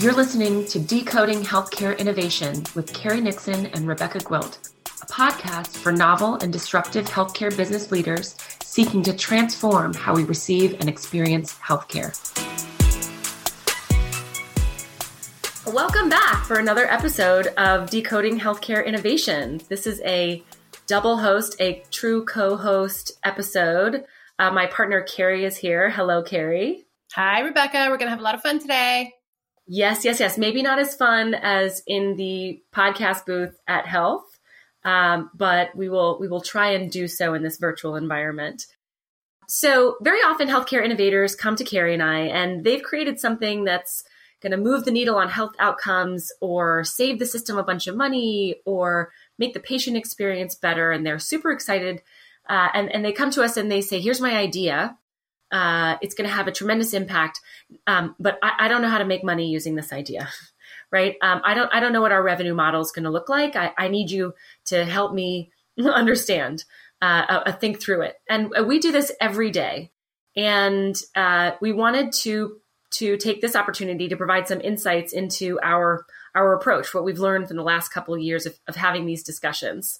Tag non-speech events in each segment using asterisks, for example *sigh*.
You're listening to Decoding Healthcare Innovation with Carrie Nixon and Rebecca Gwilt, a podcast for novel and disruptive healthcare business leaders seeking to transform how we receive and experience healthcare. Welcome back for another episode of Decoding Healthcare Innovation. This is a double host, a true co host episode. Uh, my partner, Carrie, is here. Hello, Carrie. Hi, Rebecca. We're going to have a lot of fun today. Yes, yes, yes. Maybe not as fun as in the podcast booth at Health, um, but we will we will try and do so in this virtual environment. So very often, healthcare innovators come to Carrie and I, and they've created something that's going to move the needle on health outcomes, or save the system a bunch of money, or make the patient experience better, and they're super excited. Uh, and and they come to us and they say, "Here's my idea." Uh, it's going to have a tremendous impact. Um, but I, I, don't know how to make money using this idea, *laughs* right? Um, I don't I don't know what our revenue model is going to look like. I, I, need you to help me *laughs* understand, uh, uh, think through it. And we do this every day. And uh, we wanted to to take this opportunity to provide some insights into our our approach, what we've learned in the last couple of years of, of having these discussions.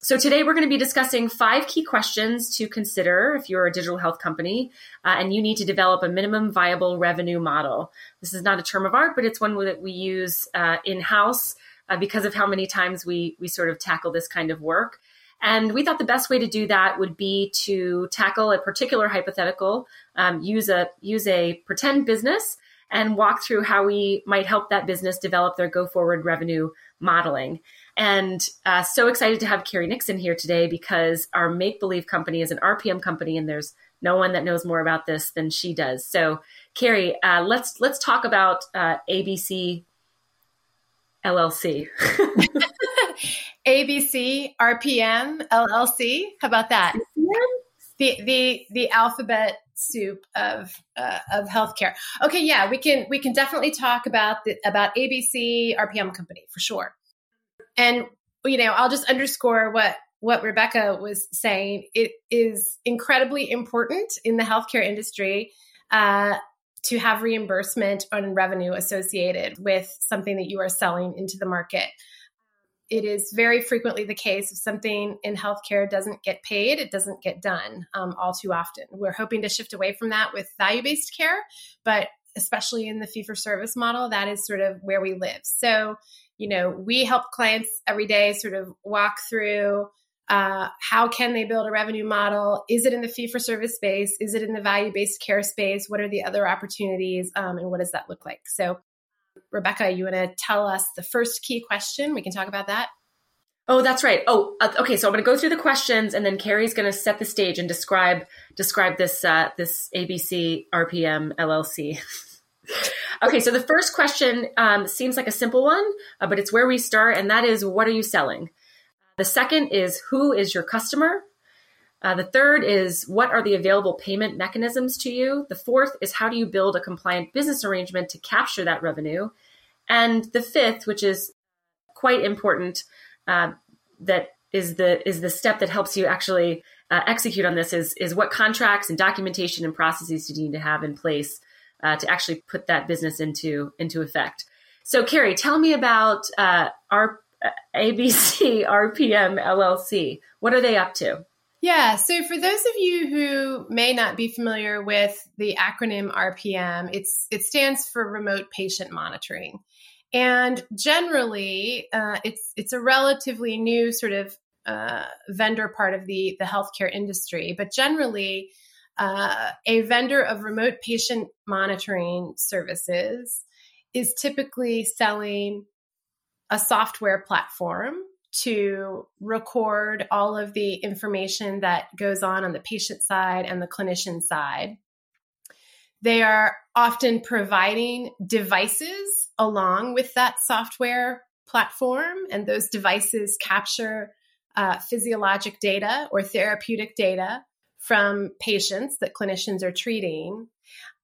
So today we're going to be discussing five key questions to consider if you're a digital health company uh, and you need to develop a minimum viable revenue model. This is not a term of art, but it's one that we use uh, in house uh, because of how many times we we sort of tackle this kind of work. And we thought the best way to do that would be to tackle a particular hypothetical, um, use a use a pretend business, and walk through how we might help that business develop their go forward revenue modeling. And uh, so excited to have Carrie Nixon here today because our make believe company is an RPM company, and there's no one that knows more about this than she does. So, Carrie, uh, let's let's talk about uh, ABC LLC. ABC *laughs* RPM LLC. How about that? The the the alphabet soup of uh, of healthcare. Okay, yeah, we can we can definitely talk about the about ABC RPM company for sure. And you know, I'll just underscore what what Rebecca was saying. It is incredibly important in the healthcare industry uh, to have reimbursement on revenue associated with something that you are selling into the market. It is very frequently the case if something in healthcare doesn't get paid, it doesn't get done um, all too often. We're hoping to shift away from that with value based care, but especially in the fee for service model, that is sort of where we live. So you know, we help clients every day sort of walk through uh, how can they build a revenue model? Is it in the fee for service space? Is it in the value based care space? What are the other opportunities? Um, and what does that look like? So, Rebecca, you want to tell us the first key question? We can talk about that. Oh, that's right. Oh, uh, okay. So I'm going to go through the questions, and then Carrie's going to set the stage and describe describe this uh, this ABC RPM LLC. *laughs* okay, so the first question um, seems like a simple one, uh, but it's where we start, and that is what are you selling? The second is who is your customer? Uh, the third is what are the available payment mechanisms to you? The fourth is how do you build a compliant business arrangement to capture that revenue? And the fifth, which is quite important, uh, that is the is the step that helps you actually uh, execute on this is is what contracts and documentation and processes do you need to have in place uh, to actually put that business into into effect. So, Carrie, tell me about uh, our uh, ABC *laughs* RPM LLC. What are they up to? Yeah, so for those of you who may not be familiar with the acronym RPM, it's it stands for Remote Patient Monitoring, and generally, uh, it's it's a relatively new sort of uh, vendor part of the the healthcare industry. But generally, uh, a vendor of remote patient monitoring services is typically selling a software platform to record all of the information that goes on on the patient side and the clinician side. They are often providing devices along with that software platform, and those devices capture uh, physiologic data or therapeutic data from patients that clinicians are treating.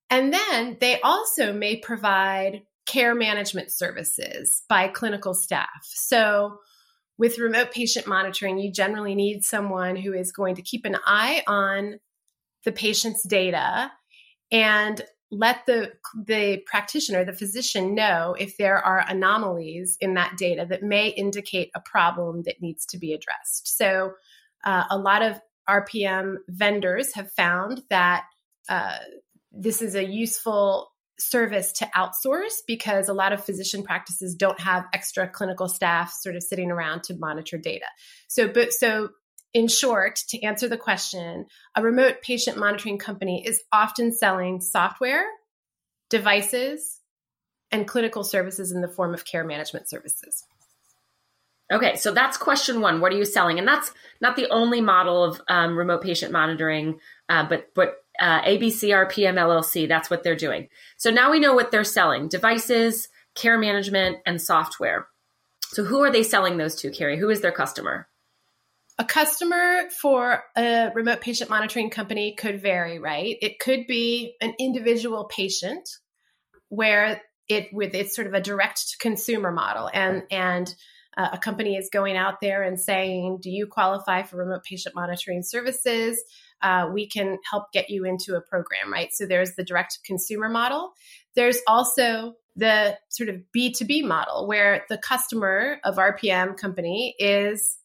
And then they also may provide care management services by clinical staff. So, with remote patient monitoring, you generally need someone who is going to keep an eye on the patient's data and let the the practitioner, the physician know if there are anomalies in that data that may indicate a problem that needs to be addressed. So uh, a lot of RPM vendors have found that uh, this is a useful service to outsource because a lot of physician practices don't have extra clinical staff sort of sitting around to monitor data. So, but so in short, to answer the question, a remote patient monitoring company is often selling software, devices, and clinical services in the form of care management services. Okay, so that's question one. What are you selling? And that's not the only model of um, remote patient monitoring, uh, but but uh, ABCRPM LLC, that's what they're doing. So now we know what they're selling: devices, care management, and software. So who are they selling those to, Carrie? Who is their customer? A customer for a remote patient monitoring company could vary, right? It could be an individual patient where it with it's sort of a direct to consumer model and and uh, a company is going out there and saying, Do you qualify for remote patient monitoring services? Uh, we can help get you into a program, right? So there's the direct consumer model. There's also the sort of B2B model where the customer of RPM company is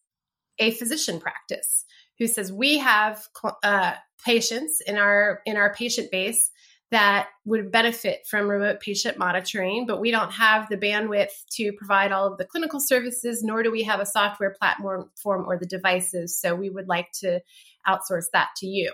a physician practice who says we have uh, patients in our in our patient base that would benefit from remote patient monitoring, but we don't have the bandwidth to provide all of the clinical services, nor do we have a software platform or the devices. So we would like to outsource that to you.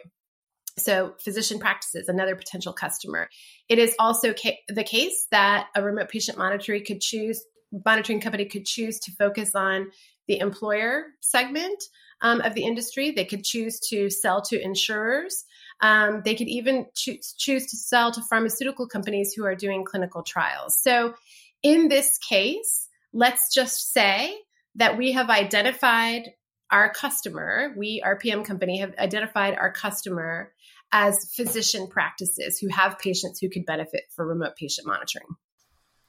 So, physician practices, another potential customer. It is also ca- the case that a remote patient monitoring could choose, monitoring company could choose to focus on the employer segment um, of the industry. They could choose to sell to insurers. Um, they could even choose, choose to sell to pharmaceutical companies who are doing clinical trials. So, in this case, let's just say that we have identified our customer, we, RPM company, have identified our customer as physician practices who have patients who could benefit for remote patient monitoring.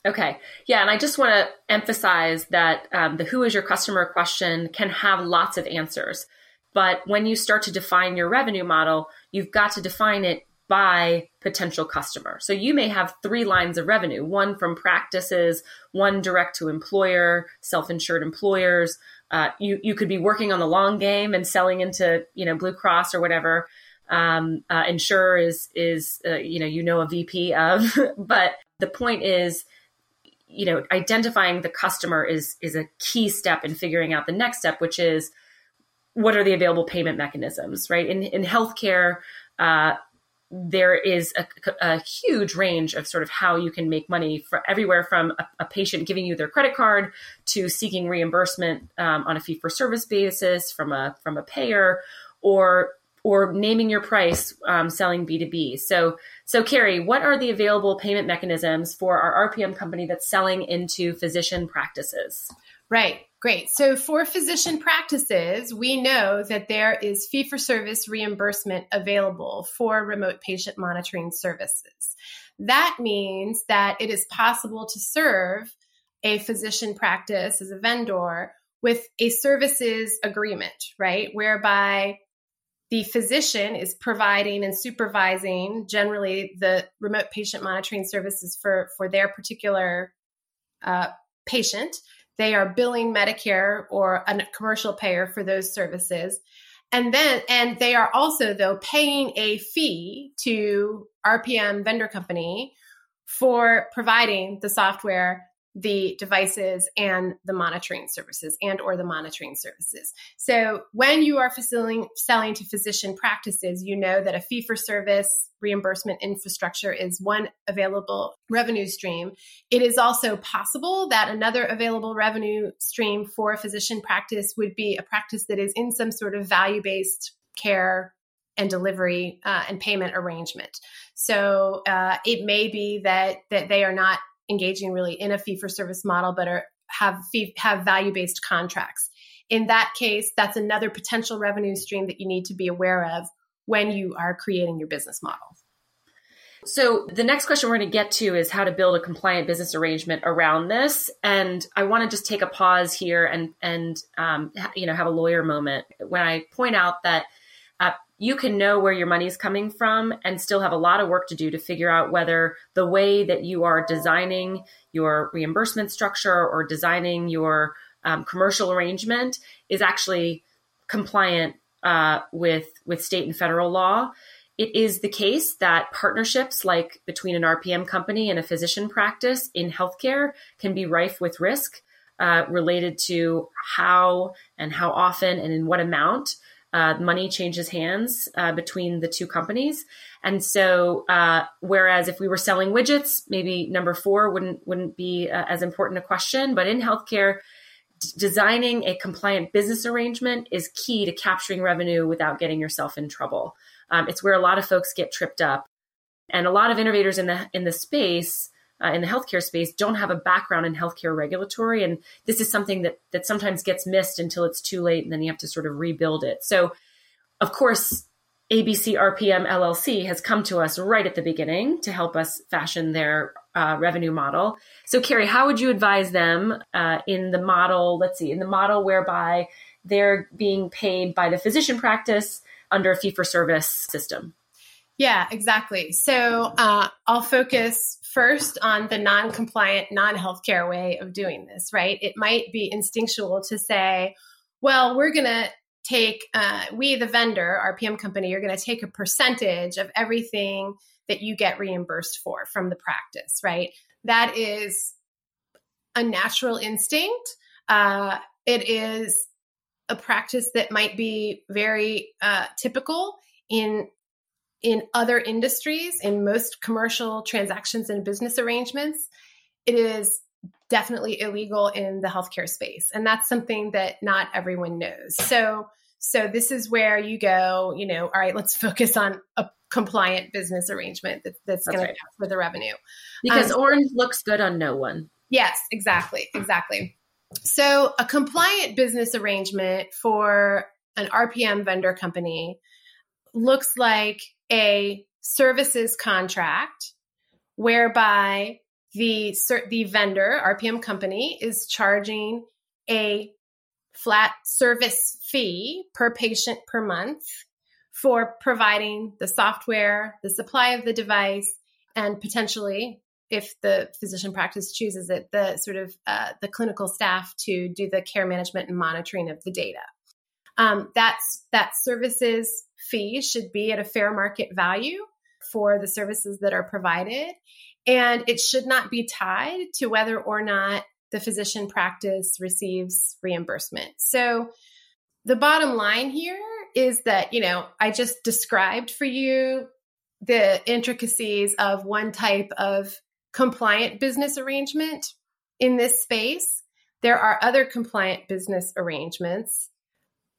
Okay. Yeah. And I just want to emphasize that um, the who is your customer question can have lots of answers. But when you start to define your revenue model, you've got to define it by potential customer. So you may have three lines of revenue one from practices, one direct to employer, self insured employers. Uh, you, you could be working on the long game and selling into you know Blue Cross or whatever. Um, uh, insurer is is uh, you know you know a VP of, *laughs* but the point is you know identifying the customer is is a key step in figuring out the next step which is what are the available payment mechanisms right? In in healthcare uh, there is a, a, huge range of sort of how you can make money for everywhere from a, a patient giving you their credit card to seeking reimbursement um, on a fee for service basis from a from a payer or or naming your price um, selling B2B. So, so Carrie, what are the available payment mechanisms for our RPM company that's selling into physician practices? Right, great. So, for physician practices, we know that there is fee for service reimbursement available for remote patient monitoring services. That means that it is possible to serve a physician practice as a vendor with a services agreement, right? Whereby the physician is providing and supervising generally the remote patient monitoring services for for their particular uh, patient. They are billing medicare or a commercial payer for those services. And then and they are also though paying a fee to rpm vendor company for providing the software the devices and the monitoring services and or the monitoring services so when you are selling, selling to physician practices you know that a fee for service reimbursement infrastructure is one available revenue stream it is also possible that another available revenue stream for a physician practice would be a practice that is in some sort of value based care and delivery uh, and payment arrangement. So uh, it may be that that they are not engaging really in a fee for service model, but are have fee, have value based contracts. In that case, that's another potential revenue stream that you need to be aware of when you are creating your business model. So the next question we're going to get to is how to build a compliant business arrangement around this. And I want to just take a pause here and and um, you know have a lawyer moment when I point out that you can know where your money is coming from and still have a lot of work to do to figure out whether the way that you are designing your reimbursement structure or designing your um, commercial arrangement is actually compliant uh, with with state and federal law. It is the case that partnerships like between an RPM company and a physician practice in healthcare can be rife with risk uh, related to how and how often and in what amount uh, money changes hands uh, between the two companies. And so, uh, whereas if we were selling widgets, maybe number four wouldn't wouldn't be uh, as important a question. But in healthcare, d- designing a compliant business arrangement is key to capturing revenue without getting yourself in trouble. Um, it's where a lot of folks get tripped up, and a lot of innovators in the in the space. Uh, in the healthcare space don't have a background in healthcare regulatory and this is something that that sometimes gets missed until it's too late and then you have to sort of rebuild it so of course abc rpm llc has come to us right at the beginning to help us fashion their uh, revenue model so carrie how would you advise them uh, in the model let's see in the model whereby they're being paid by the physician practice under a fee for service system. Yeah, exactly. So uh, I'll focus first on the non compliant, non healthcare way of doing this, right? It might be instinctual to say, well, we're going to take, uh, we, the vendor, RPM company, you're going to take a percentage of everything that you get reimbursed for from the practice, right? That is a natural instinct. Uh, it is a practice that might be very uh, typical in in other industries in most commercial transactions and business arrangements it is definitely illegal in the healthcare space. And that's something that not everyone knows. So so this is where you go you know all right let's *laughs* focus on a compliant business arrangement that, that's, that's going right. to capture the revenue. Because um, orange looks good on no one. Yes exactly exactly. So, a compliant business arrangement for an RPM vendor company looks like a services contract whereby the the vendor RPM company is charging a flat service fee per patient per month for providing the software, the supply of the device, and potentially if the physician practice chooses it, the sort of uh, the clinical staff to do the care management and monitoring of the data. Um, that's that services fee should be at a fair market value for the services that are provided, and it should not be tied to whether or not the physician practice receives reimbursement. So, the bottom line here is that you know I just described for you the intricacies of one type of compliant business arrangement in this space. There are other compliant business arrangements.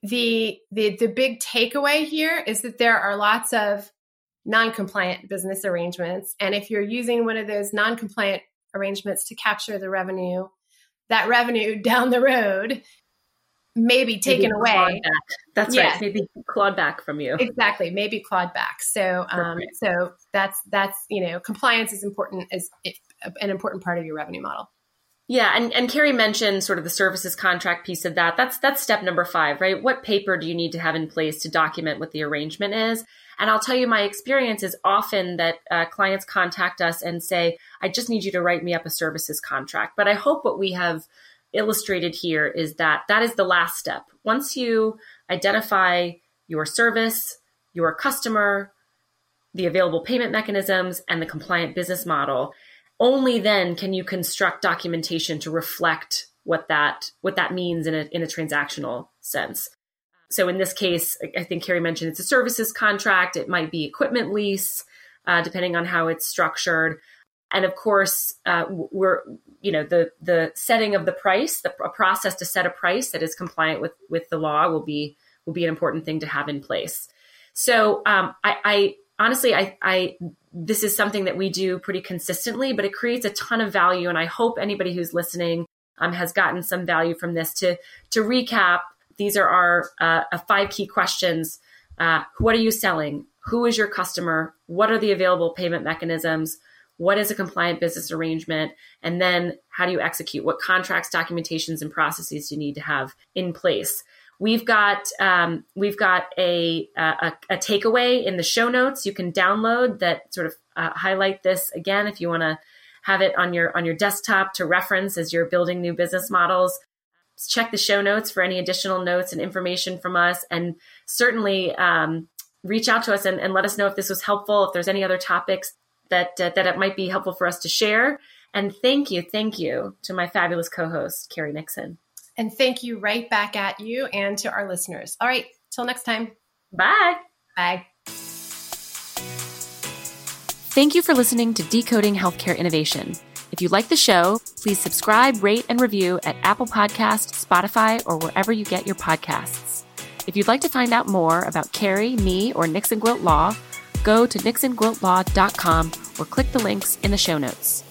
The, the, the big takeaway here is that there are lots of non compliant business arrangements. And if you're using one of those non compliant arrangements to capture the revenue, that revenue *laughs* down the road may be taken maybe away. That's yeah. right. Maybe clawed back from you. Exactly. Maybe clawed back. So, um, so that's that's you know, compliance is important as an important part of your revenue model. Yeah, and, and Carrie mentioned sort of the services contract piece of that. That's that's step number five, right? What paper do you need to have in place to document what the arrangement is? And I'll tell you, my experience is often that uh, clients contact us and say, "I just need you to write me up a services contract." But I hope what we have illustrated here is that that is the last step. Once you identify your service, your customer, the available payment mechanisms, and the compliant business model, only then can you construct documentation to reflect what that what that means in a in a transactional sense. So in this case, I think Carrie mentioned it's a services contract. It might be equipment lease, uh, depending on how it's structured and of course uh, we're you know the the setting of the price the a process to set a price that is compliant with with the law will be will be an important thing to have in place so um, I, I honestly I, I this is something that we do pretty consistently but it creates a ton of value. And i hope anybody who's listening um, has gotten some value from this. To to recap these are our uh, five key questions. Uh, what are you selling? Who is your customer? What are the available payment mechanisms? What is a compliant business arrangement? And then how do you execute? What contracts documentations and processes do you need to have in place We've got um, we've got a, a, a takeaway in the show notes you can download that sort of uh, highlight this again if you want to have it on your on your desktop to reference as you're building new business models. Check the show notes for any additional notes and information from us, and certainly um, reach out to us and, and, let us know if this was helpful. If there's any other topics that uh, that it might be helpful for us to share. And thank you, thank you to my fabulous co-host Carrie Nixon. And thank you right back at you and to our listeners. All right, till next time. Bye. Bye. Thank you for listening to Decoding Healthcare Innovation. If you like the show, please subscribe, rate, and review at Apple Podcast, Spotify, or wherever you get your podcasts. If you'd like to find out more about Carrie, me, or Nixon Gwilt Law, go to nixongwiltlaw.com or click the links in the show notes.